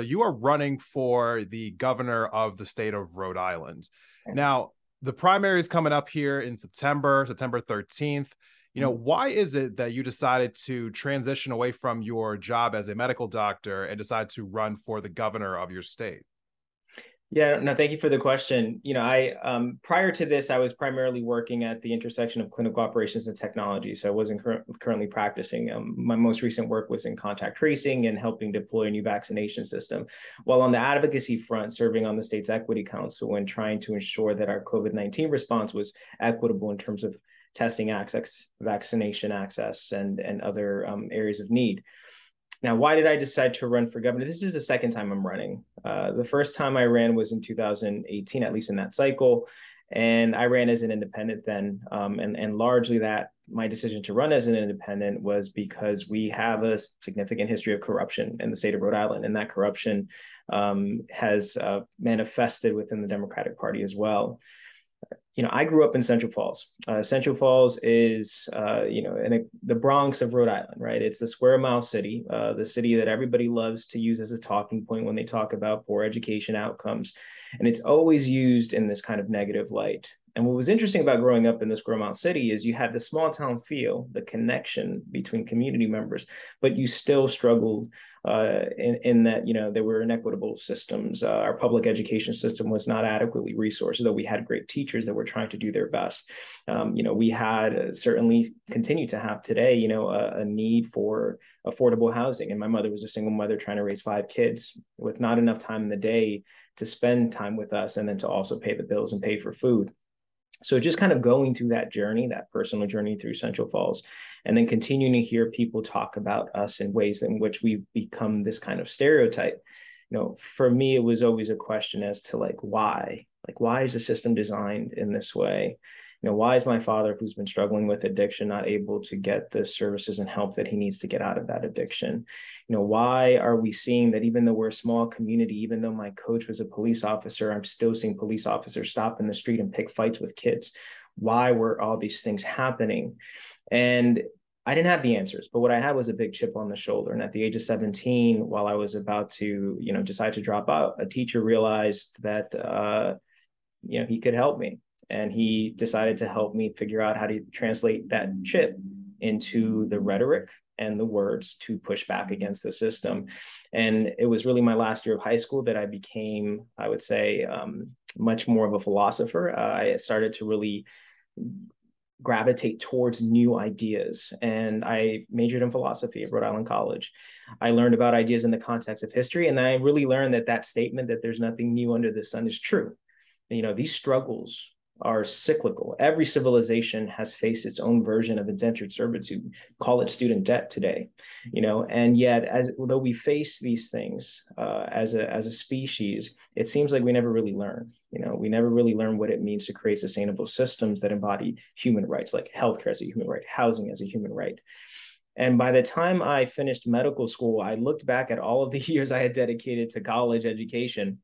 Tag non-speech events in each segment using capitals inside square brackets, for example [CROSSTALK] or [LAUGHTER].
So you are running for the governor of the state of Rhode Island. Now, the primary is coming up here in September, September 13th. You know, mm. why is it that you decided to transition away from your job as a medical doctor and decide to run for the governor of your state? Yeah, no, thank you for the question. You know, I um, prior to this, I was primarily working at the intersection of clinical operations and technology. So I wasn't cur- currently practicing. Um, my most recent work was in contact tracing and helping deploy a new vaccination system. While on the advocacy front, serving on the state's equity council and trying to ensure that our COVID 19 response was equitable in terms of testing access, vaccination access, and, and other um, areas of need. Now, why did I decide to run for governor? This is the second time I'm running. Uh, the first time I ran was in 2018, at least in that cycle. And I ran as an independent then. Um, and, and largely that my decision to run as an independent was because we have a significant history of corruption in the state of Rhode Island. And that corruption um, has uh, manifested within the Democratic Party as well you know, I grew up in Central Falls. Uh, Central Falls is, uh, you know, in a, the Bronx of Rhode Island, right? It's the square mile city, uh, the city that everybody loves to use as a talking point when they talk about poor education outcomes. And it's always used in this kind of negative light. And what was interesting about growing up in this Gromount city is you had the small town feel, the connection between community members, but you still struggled uh, in, in that, you know, there were inequitable systems. Uh, our public education system was not adequately resourced, though we had great teachers that were trying to do their best. Um, you know, we had uh, certainly continue to have today, you know, a, a need for affordable housing. And my mother was a single mother trying to raise five kids with not enough time in the day to spend time with us and then to also pay the bills and pay for food. So just kind of going through that journey that personal journey through central falls and then continuing to hear people talk about us in ways in which we become this kind of stereotype. You know for me it was always a question as to like why? Like why is the system designed in this way you know why is my father who's been struggling with addiction not able to get the services and help that he needs to get out of that addiction? You know why are we seeing that even though we're a small community even though my coach was a police officer i'm still seeing police officers stop in the street and pick fights with kids? Why were all these things happening? And I didn't have the answers, but what I had was a big chip on the shoulder. And at the age of 17, while I was about to, you know, decide to drop out, a teacher realized that, uh, you know, he could help me and he decided to help me figure out how to translate that chip into the rhetoric and the words to push back against the system. And it was really my last year of high school that I became, I would say, um, much more of a philosopher. Uh, I started to really gravitate towards new ideas. And I majored in philosophy at Rhode Island College. I learned about ideas in the context of history. And I really learned that that statement that there's nothing new under the sun is true. You know, these struggles are cyclical. Every civilization has faced its own version of indentured servitude. Call it student debt today, you know. And yet, as though we face these things uh, as a as a species, it seems like we never really learn. You know, we never really learn what it means to create sustainable systems that embody human rights, like healthcare as a human right, housing as a human right. And by the time I finished medical school, I looked back at all of the [LAUGHS] years I had dedicated to college education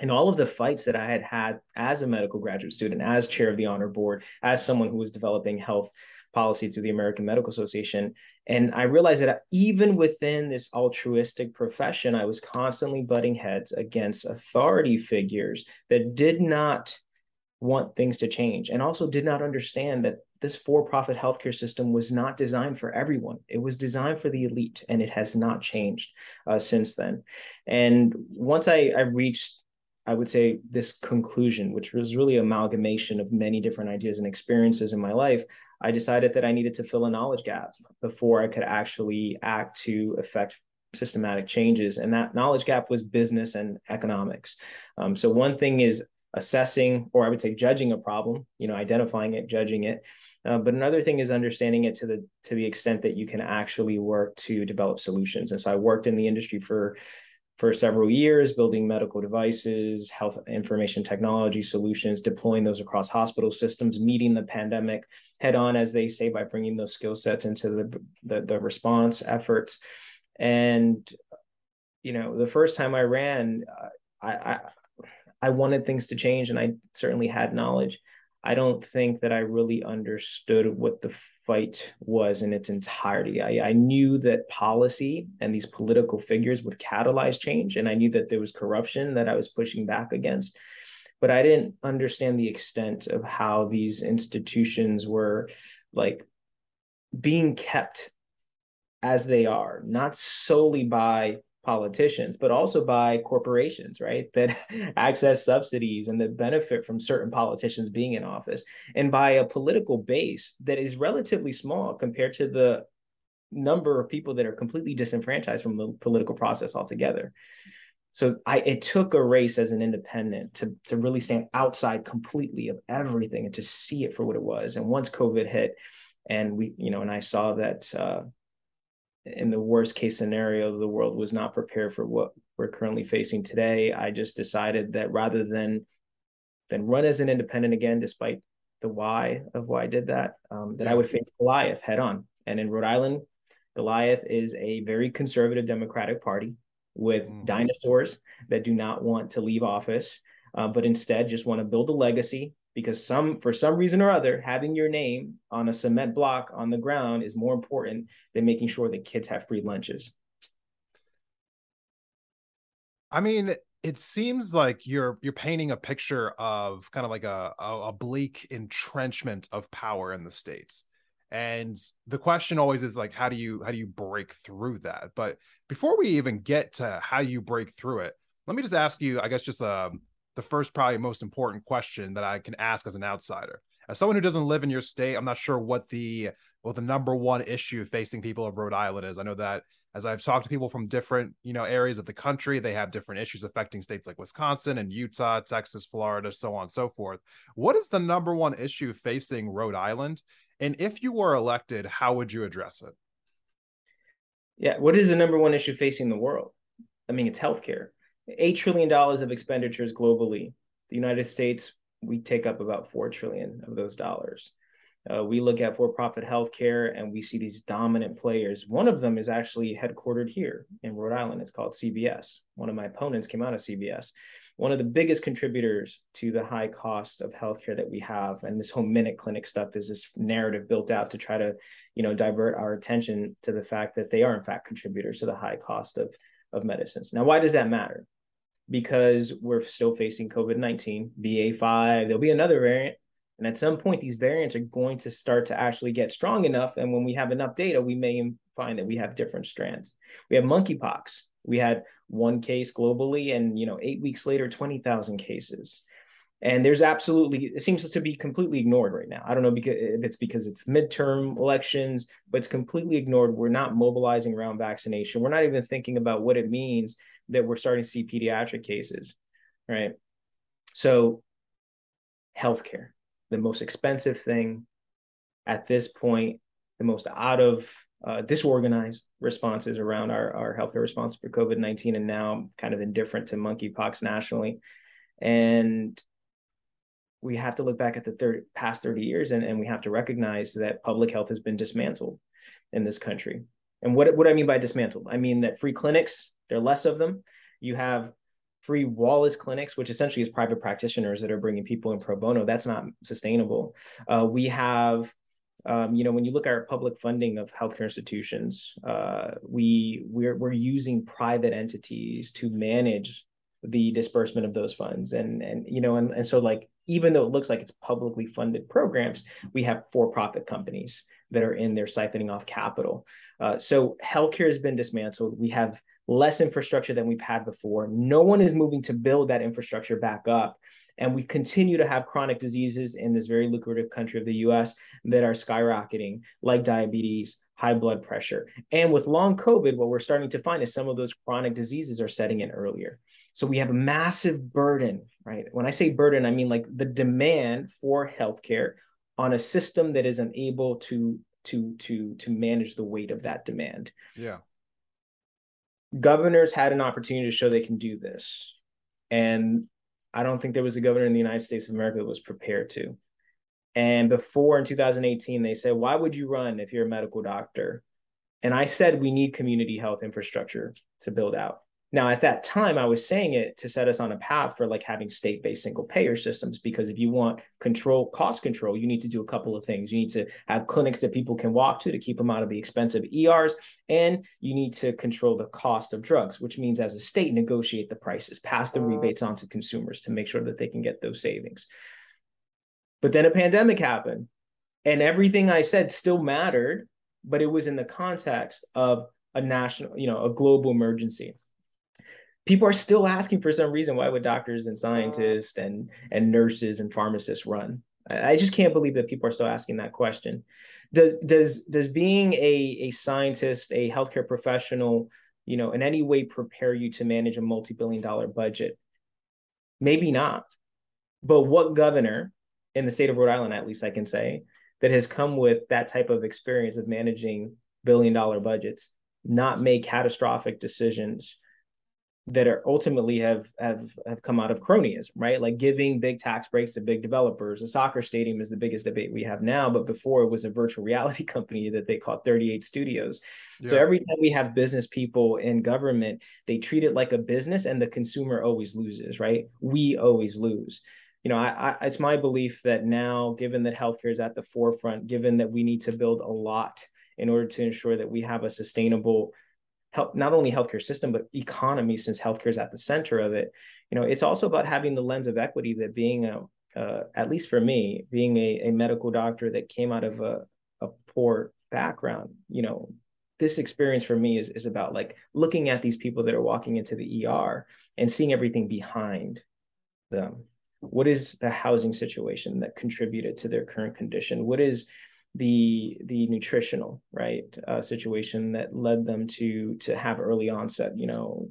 and all of the fights that I had had as a medical graduate student, as chair of the honor board, as someone who was developing health policy through the American Medical Association. And I realized that even within this altruistic profession, I was constantly butting heads against authority figures that did not want things to change and also did not understand that this for-profit healthcare system was not designed for everyone. It was designed for the elite, and it has not changed uh, since then. And once I, I reached I would say this conclusion, which was really amalgamation of many different ideas and experiences in my life, I decided that I needed to fill a knowledge gap before I could actually act to affect systematic changes. And that knowledge gap was business and economics. Um, so one thing is assessing, or I would say judging a problem, you know, identifying it, judging it. Uh, but another thing is understanding it to the to the extent that you can actually work to develop solutions. And so I worked in the industry for for several years, building medical devices, health information technology solutions, deploying those across hospital systems, meeting the pandemic head on, as they say, by bringing those skill sets into the, the, the response efforts. And, you know, the first time I ran, I, I, I wanted things to change, and I certainly had knowledge. I don't think that I really understood what the fight was in its entirety. I, I, knew that policy and these political figures would catalyze change, and I knew that there was corruption that I was pushing back against. But I didn't understand the extent of how these institutions were like being kept as they are, not solely by politicians, but also by corporations, right? [LAUGHS] That access subsidies and that benefit from certain politicians being in office, and by a political base that is relatively small compared to the number of people that are completely disenfranchised from the political process altogether. So I it took a race as an independent to to really stand outside completely of everything and to see it for what it was. And once COVID hit, and we, you know, and I saw that uh, in the worst case scenario, the world was not prepared for what we're currently facing today. I just decided that rather than than run as an independent again, despite the why of why I did that, um, that I would face Goliath head on. And in Rhode Island, Goliath is a very conservative Democratic Party with mm. dinosaurs that do not want to leave office, uh, but instead just want to build a legacy because some for some reason or other having your name on a cement block on the ground is more important than making sure that kids have free lunches. I mean it seems like you're you're painting a picture of kind of like a, a, bleak entrenchment of power in the states. And the question always is like how do you how do you break through that? But before we even get to how you break through it let me just ask you i guess just a um, the first, probably most important question that I can ask as an outsider. As someone who doesn't live in your state, I'm not sure what the what the number one issue facing people of Rhode Island is. I know that as I've talked to people from different, you know, areas of the country, they have different issues affecting states like Wisconsin and Utah, Texas, Florida, so on and so forth. What is the number one issue facing Rhode Island? And if you were elected, how would you address it? Yeah, what is the number one issue facing the world? I mean, it's healthcare. $8 trillion of expenditures globally. The United States, we take up about 4 trillion of those dollars. Uh, we look at for-profit healthcare and we see these dominant players. One of them is actually headquartered here in Rhode Island. It's called CVS. One of my opponents came out of CVS. One of the biggest contributors to the high cost of healthcare that we have, and this whole minute clinic stuff is this narrative built out to try to, you know, divert our attention to the fact that they are in fact contributors to the high cost of of medicines. Now, why does that matter? Because we're still facing COVID 19, BA5, there'll be another variant. And at some point, these variants are going to start to actually get strong enough. And when we have enough data, we may find that we have different strands. We have monkeypox. We had one case globally, and you know, eight weeks later, 20,000 cases. And there's absolutely, it seems to be completely ignored right now. I don't know if it's because it's midterm elections, but it's completely ignored. We're not mobilizing around vaccination. We're not even thinking about what it means that we're starting to see pediatric cases, right? So, healthcare, the most expensive thing at this point, the most out of uh, disorganized responses around our, our healthcare response for COVID 19, and now kind of indifferent to monkeypox nationally. And we have to look back at the third, past 30 years and, and we have to recognize that public health has been dismantled in this country. And what, what I mean by dismantled, I mean that free clinics there are less of them. You have free Wallace clinics, which essentially is private practitioners that are bringing people in pro bono. That's not sustainable. Uh, we have, um, you know, when you look at our public funding of healthcare institutions, uh, we we're we're using private entities to manage the disbursement of those funds, and and you know, and and so like even though it looks like it's publicly funded programs, we have for-profit companies that are in there siphoning off capital. Uh, so healthcare has been dismantled. We have less infrastructure than we've had before. No one is moving to build that infrastructure back up. And we continue to have chronic diseases in this very lucrative country of the US that are skyrocketing, like diabetes, high blood pressure. And with long COVID, what we're starting to find is some of those chronic diseases are setting in earlier. So we have a massive burden, right? When I say burden, I mean like the demand for healthcare on a system that is unable to to to to manage the weight of that demand. Yeah governors had an opportunity to show they can do this. And I don't think there was a governor in the United States of America that was prepared to. And before in 2018, they said, Why would you run if you're a medical doctor? And I said, We need community health infrastructure to build out. Now, at that time, I was saying it to set us on a path for like having state based single payer systems, because if you want control, cost control, you need to do a couple of things. You need to have clinics that people can walk to to keep them out of the expensive ERs, and you need to control the cost of drugs, which means as a state, negotiate the prices, pass the mm. rebates on to consumers to make sure that they can get those savings. But then a pandemic happened, and everything I said still mattered, but it was in the context of a national, you know, a global emergency people are still asking for some reason why would doctors and scientists and and nurses and pharmacists run? I just can't believe that people are still asking that question. Does does does being a a scientist a healthcare professional you know in any way prepare you to manage a multi-billion dollar budget? Maybe not. But what governor in the state of rhode island at least i can say that has come with that type of experience of managing billion dollar budgets not make catastrophic decisions that are ultimately have have have come out of cronyism, right? Like giving big tax breaks to big developers. A soccer stadium is the biggest debate we have now, but before it was a virtual reality [LAUGHS] company that they called 38 Studios. Yeah. So every time we have business people in government, they treat it like a business, and the consumer always loses, right? We always lose. You know, I, I, it's my belief that now, given that healthcare is at the forefront, given that we need to build a lot in order to ensure that we have a sustainable help not only healthcare system but economy since healthcare is at the center of it. You know it's also about having the lens of equity that being a uh, at least for me being a, a medical doctor that came out of a, a poor background you know this experience for me is, is about like looking at these people that are walking into the er and seeing everything behind them. What is the housing situation that contributed to their current condition? What is the the nutritional right uh, situation that led them to to have early onset you know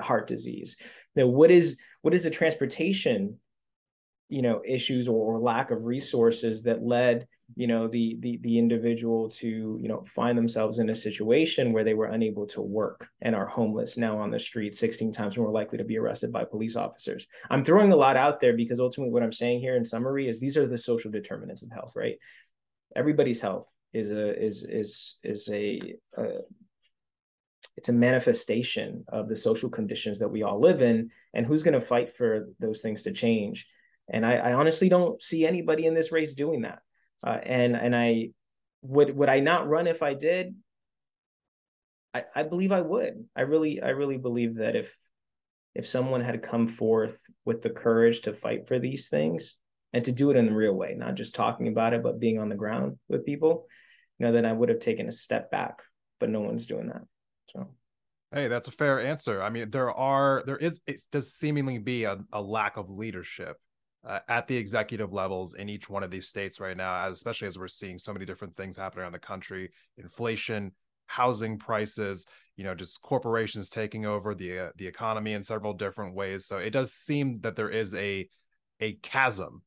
heart disease. Now what is what is the transportation you know issues or, or lack of resources that led you know the the the individual to you know find themselves in a situation where they were unable to work and are homeless now on the street 16 times more likely to be arrested by police officers? I'm throwing a lot out there because ultimately what i'm saying here in summary is these are the social determinants of health right everybody's health is a is is is a, a it's a manifestation of the social conditions that we all live in and who's going to fight for those things to change? And I, I, honestly don't see anybody in this race doing that. Uh, and and i would would i not run if i did? I, I believe i would. I really i really believe that if if someone had come forth with the courage to fight for these things and to do it in the real way, not just talking about it, but being on the ground with people, you know, then I would have taken a step back, but no one's doing that. So. Hey, that's a fair answer. I mean, there are, there is, it does seemingly be a, a lack of leadership uh, at the executive levels in each one of these states right now, as, especially as we're seeing so many different things happening around the country inflation, housing prices, you know, just corporations taking over the uh, the economy in several different ways. So it does seem that there is a a chasm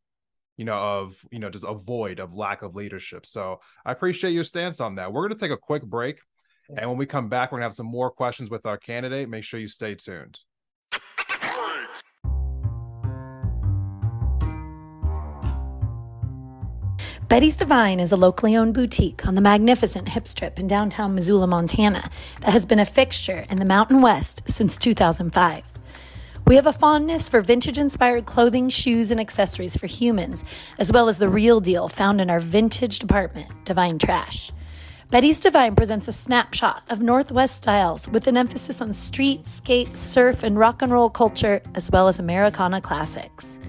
you know, of, you know, just a void of lack of leadership. So I appreciate your stance on that. We're going to take a quick break. And when we come back, we're going to have some more questions with our candidate. Make sure you stay tuned. Betty's Divine is a locally owned boutique on the magnificent Hip Strip in downtown Missoula, Montana, that has been a fixture in the Mountain West since 2005. We have a fondness for vintage inspired clothing, shoes, and accessories for humans, as well as the real deal found in our vintage department, Divine Trash. Betty's Divine presents a snapshot of Northwest styles with an emphasis on street, skate, surf, and rock and roll culture, as well as Americana classics.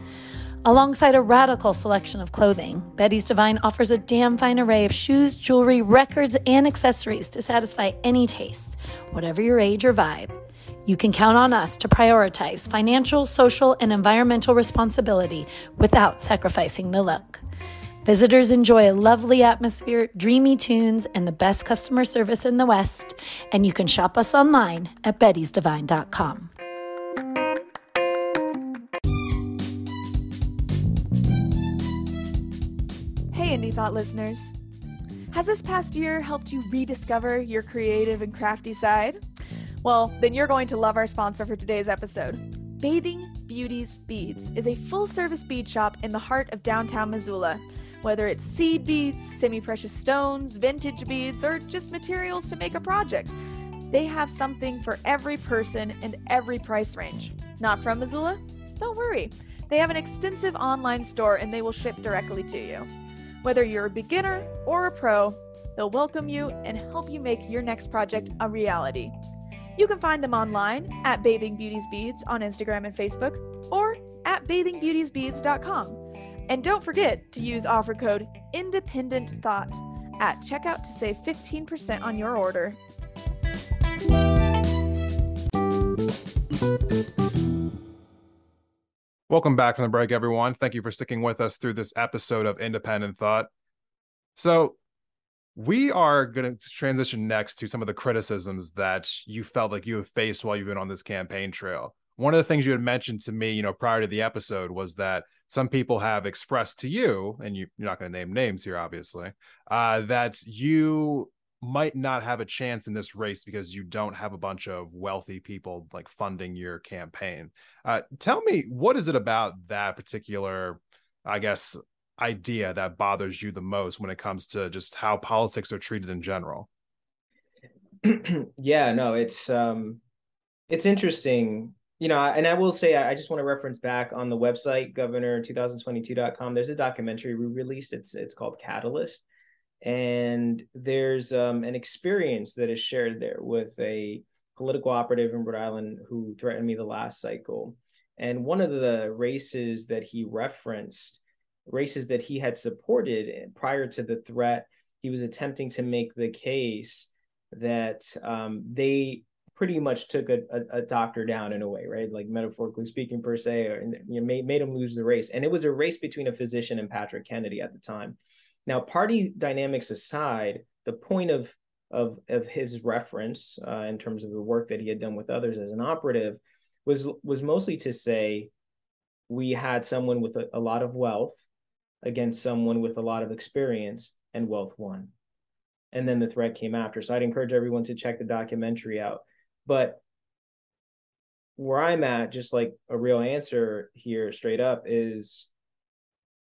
Alongside a radical selection of clothing, Betty's Divine offers a damn fine array of shoes, jewelry, records, and accessories to satisfy any taste, whatever your age or vibe. You can count on us to prioritize financial, social, and environmental responsibility without sacrificing the look. Visitors enjoy a lovely atmosphere, dreamy tunes, and the best customer service in the West. And you can shop us online at bettysdivine.com. Hey, Indie Thought listeners. Has this past year helped you rediscover your creative and crafty side? Well, then you're going to love our sponsor for today's episode. Bathing Beauties Beads is a full service bead shop in the heart of downtown Missoula. Whether it's seed beads, semi precious stones, vintage beads, or just materials to make a project, they have something for every person and every price range. Not from Missoula? Don't worry. They have an extensive online store and they will ship directly to you. Whether you're a beginner or a pro, they'll welcome you and help you make your next project a reality. You can find them online at Bathing Beauties Beads on Instagram and Facebook or at bathingbeautiesbeads.com. And don't forget to use offer code Independent Thought at checkout to save 15% on your order. Welcome back from the break, everyone. Thank you for sticking with us through this episode of Independent Thought. So, we are going to transition next to some of the criticisms that you felt like you have faced while you've been on this campaign trail. One of the things you had mentioned to me, you know, prior to the episode was that some people have expressed to you, and you, are not going to name names here, obviously, uh, that you might not have a chance in this race because you don't have a bunch of wealthy people like funding your campaign. Uh, tell me, what is it about that particular, I guess, idea that bothers you the most when it comes to just how politics are treated in general? [CLEARS THROAT] yeah, no, it's um, it's interesting you know, and I will say, I just want to reference back on the website, governor2022.com. There's a documentary we released. It's it's called Catalyst, and there's um, an experience that is shared there with a political operative in Rhode Island who threatened me the last cycle. And one of the races that he referenced, races that he had supported prior to the threat, he was attempting to make the case that um, they pretty much took a, a, a, doctor down in a way, right? Like metaphorically speaking, per se, or you know, made, made him lose the race. And it was a race between a physician and Patrick Kennedy at the time. Now, party dynamics aside, the point of of of his reference uh, in terms of the work that he had done with others as an operative was was mostly to say we had someone with a, a lot of wealth against someone with a lot of experience, and wealth won. And then the threat came after. So I'd encourage everyone to check the documentary out. But where I'm at, just like a real answer here, straight up, is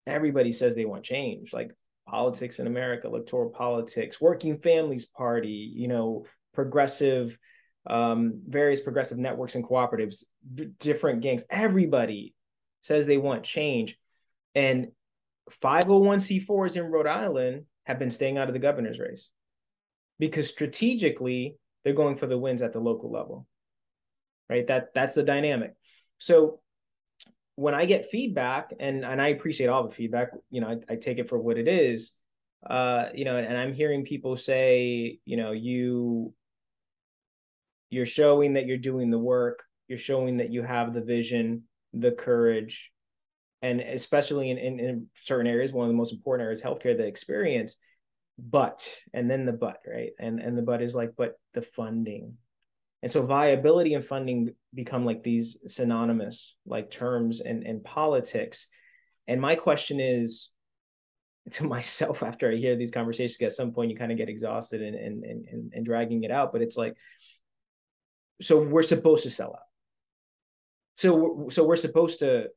everybody says they want change. Like politics in America, electoral politics, working families party, you know, progressive, um, various progressive networks and cooperatives, d- different gangs. Everybody says they want change. And 501c4s in Rhode Island have been staying out of the governor's race because strategically they're going for the wins at the local level. Right? That that's the dynamic. So when I get feedback, and and I appreciate all the feedback, you know, I, I take it for what it is. Uh, you know, and I'm hearing people say, you know, you you're showing that you're doing the work, you're showing that you have the vision, the courage, and especially in, in, in certain areas, one of the most important areas, healthcare, the experience. But and then the but, right? And and the but is like, but the funding, and so viability and funding become like these synonymous like terms in, in politics. And my question is [LAUGHS] to myself after I hear these conversations, at some point you kind of get exhausted and, and, and, and dragging it out, but it's like, so we're supposed to sell out. So, so we're supposed to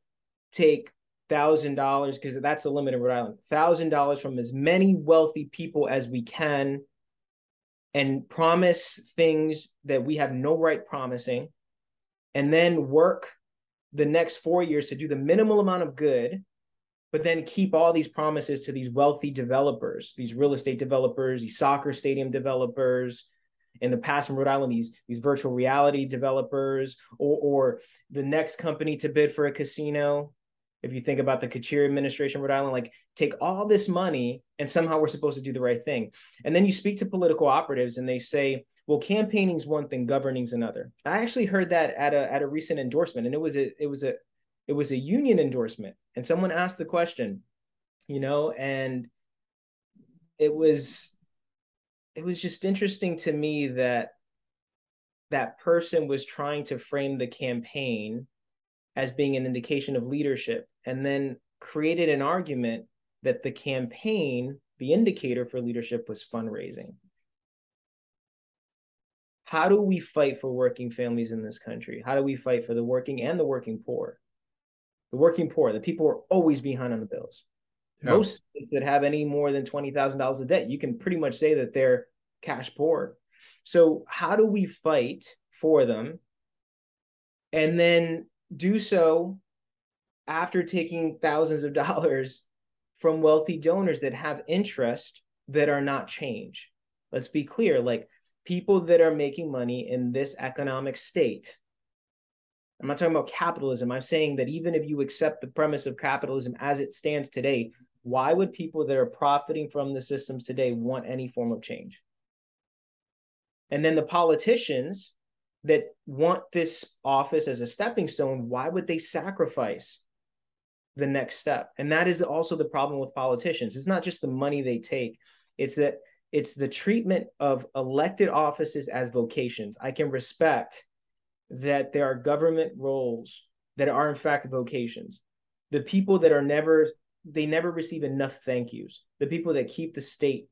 take thousand dollars because that's the limit in Rhode Island. Thousand dollars from as many wealthy people as we can and promise things that we have no right promising, and then work the next four years to do the minimal amount of good, but then keep all these promises to these wealthy developers, these real estate developers, these soccer stadium developers, in the past in Rhode Island, these these virtual reality developers, or or the next company to bid for a casino if you think about the Carcieri administration Rhode Island, like take all this money and somehow we're supposed to do the right thing. And then you speak to political operatives and they say, well, campaigning's one thing, governing's another. I actually heard that at a at a recent endorsement, and it was a it was a it was a union endorsement. And someone asked the question, you know, and it was it was just interesting to me that that person was trying to frame the campaign as being an indication of leadership and then created an argument that the campaign, the indicator for leadership was fundraising. how do we fight for working families in this country? How do we fight for the working and the working poor? The working poor, the people who are always behind on the bills. Yeah. Most that have any more than $20,000 of debt, you can pretty much say that they're cash poor. So, how do we fight for them and then do so after taking thousands of [LAUGHS] dollars from wealthy donors that have interest that are not change? Let's be clear like people that are making money in this economic state. I'm not talking about capitalism. I'm saying that even if you accept the premise of capitalism as it stands today, why would people that are profiting from the systems today want any form of change? And then the politicians that want this office as a stepping stone, why would they sacrifice the next step? And that is also the problem with politicians. It's not just the money they take, it's that it's the treatment of elected offices as vocations. I can respect that there are government roles that are in fact vocations. The people that are never they never receive enough thank yous. The people that keep the state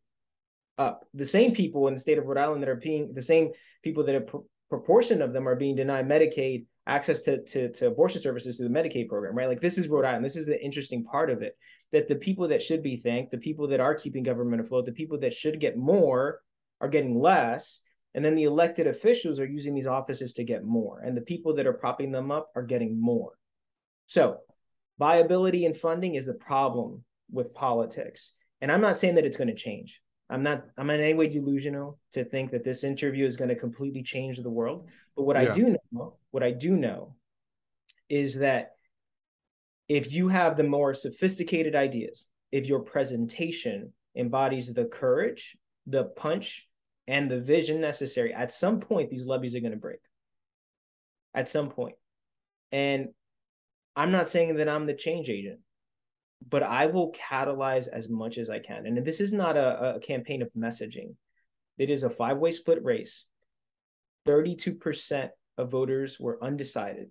up. The same people in the state of Rhode Island that are being the same people that a pr- proportion of them are being denied Medicaid access to, to to abortion services through the Medicaid program, right? Like this is Rhode Island. This is the interesting part of it that the people that should be thanked, the people that are keeping government afloat, the people that should get more are getting less. And then the elected officials are using these offices to get more. And the people that are propping them up are getting more. So viability and funding is the problem with politics. And I'm not saying that it's going to change. I'm not I'm in any way delusional to think that this interview is going to completely change the world. But what yeah. I do know, what I do know is that if you have the more sophisticated ideas, if your presentation embodies the courage, the punch, and the vision necessary, at some point these levees are going to break. At some point. And I'm not saying that I'm the change agent, but I will catalyze as much as I can. And this is not a, a campaign of messaging, it is a five way split race. 32% of voters were undecided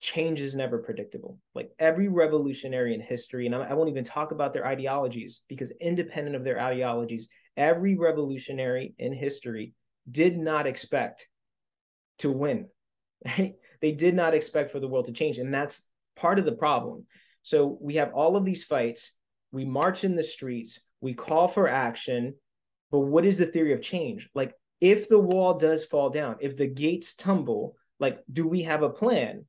change is never predictable. Like every revolutionary in history, and I, won't even talk about their ideologies because independent of their ideologies, every revolutionary in history did not expect to win. [LAUGHS] They did not expect for the world to change. And that's part of the problem. So we have all of these fights. We march in the streets. We call for action. But what is the theory of change? Like, if the wall does fall down, if the gates tumble, like, do we have a plan?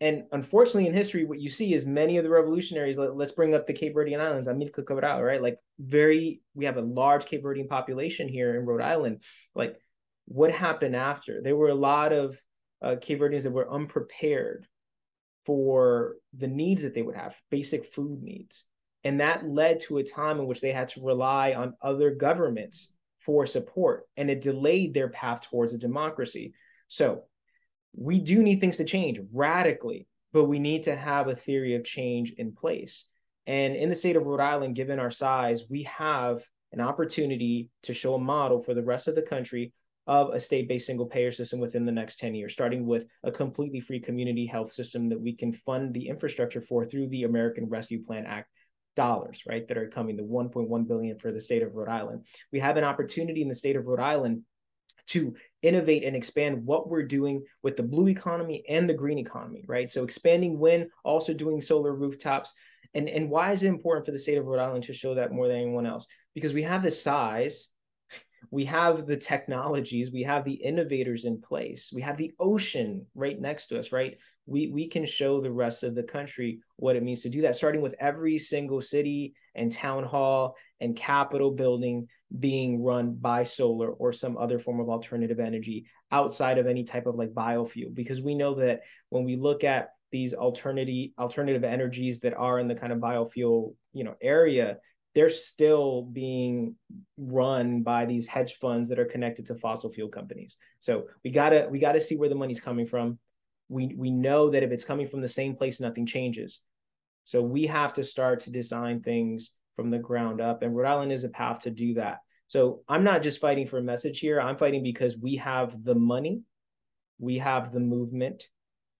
And unfortunately, in history, what you see is many of the revolutionaries. Let, us bring up the Cape Verdean Islands. Mean, Cabral, right? Like, very, we have a large Cape Verdean population here in Rhode Island. Like, what happened after? There were a lot of uh, Cape Verdeans that were unprepared for the needs that they would have, basic food needs. And that led to a time in which they had to rely on other governments for support, and it delayed their path towards a democracy. So, we do need things to change radically, but we need to have a theory of change in place. And in the state of Rhode Island, given our size, we have an opportunity to show a model for the rest of the country of a state-based single payer system within the next 10 years starting with a completely free community health system that we can fund the infrastructure for through the American Rescue Plan Act dollars right that are coming the 1.1 billion for the state of Rhode Island we have an opportunity in the state of Rhode Island to innovate and expand what we're doing with the blue economy and the green economy, right? So expanding wind, also doing solar rooftops. And, and why is it important for the state of Rhode Island to show that more than anyone else? Because we have the size, we have the technologies, we have the innovators in place, we have the ocean right next to us, right? We, we can show the rest of the country what it means to do that, starting with every single city and town hall and capitol building being run by solar or some other form of alternative energy outside of any type of like biofuel because we know that when we look at these alternative alternative energies that are in the kind of biofuel you know area they're still being run by these hedge funds that are connected to fossil fuel companies so we gotta we gotta see where the money's coming from we we know that if it's coming from the same place nothing changes so we have to start to design things from the ground up. And Rhode Island is a path to do that. So I'm not just fighting for a message here. I'm fighting because we have the money, we have the movement,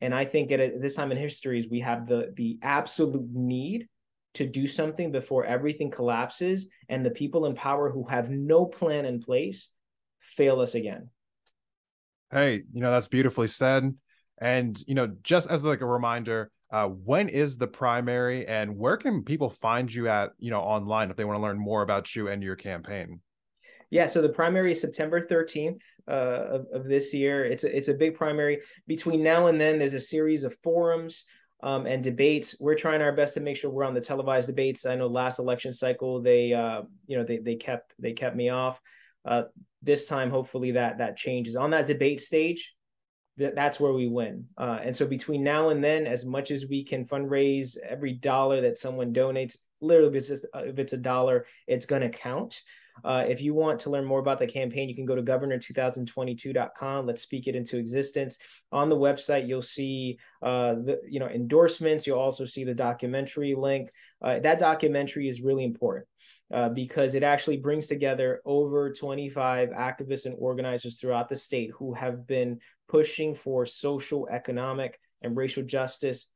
and I think at this time in history, is we have the the absolute need to do something before everything collapses and the people in power who have no plan in place fail us again. Hey, you know, that's beautifully said. And, you know, just as like a reminder, uh, when is the primary and where can people find you at, you know, online if they want to learn more about you and your campaign? Yeah, so the primary is September 13th uh, of, of this year. It's a, it's a big primary. Between now and then, there's a series of forums um, and debates. We're trying our best to make sure we're on the televised debates. I know last election cycle they uh, you know they they kept they kept me off. Uh, this time, hopefully that that changes. On that debate stage, that that's where we win. Uh, and so between now and then, as much as we can fundraise, every dollar that someone donates, literally if it's just if it's a dollar, it's to count. Uh, if you want to learn more about the campaign, you can go to governor2022.com. Let's speak it into existence. On the website, you'll see uh, the you know endorsements. You'll also see the documentary link. Uh, that documentary is really important. Uh, because it actually brings together over 25 activists and organizers throughout the state who have been pushing for social, economic, and racial justice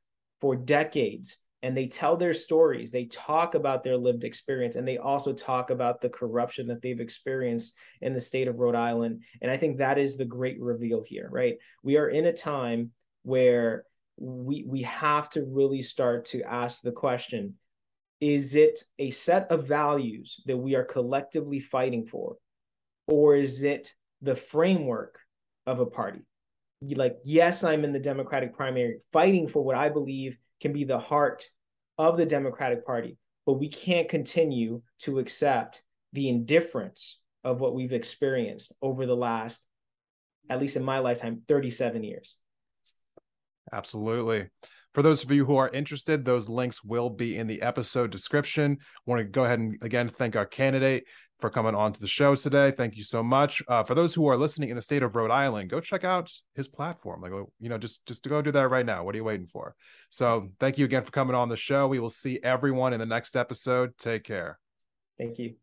for decades and they tell their stories. They talk about their lived experience and they also talk about the corruption that they've experienced in the state of rhode island and i think that is the great reveal here right? We are in a time where we we have to really start to ask the question is it a set of values that we are collectively fighting for or is it the framework of a party? Like yes i'm in the democratic primary fighting for what i believe can be the heart of the Democratic Party, but we can't continue to accept the indifference of what we've experienced over the last, at least in my lifetime, 37 years. Absolutely. For those of you who are interested, those links will be in the episode description. I want to go ahead and again thank our candidate for coming on to the show today. Thank you so much. Uh, for those who are listening in the state of Rhode Island, go check out his platform. Like, you know, just just to go do that right now. What are you waiting for? So, thank you again for coming on the show. We will see everyone in the next episode. Take care. Thank you.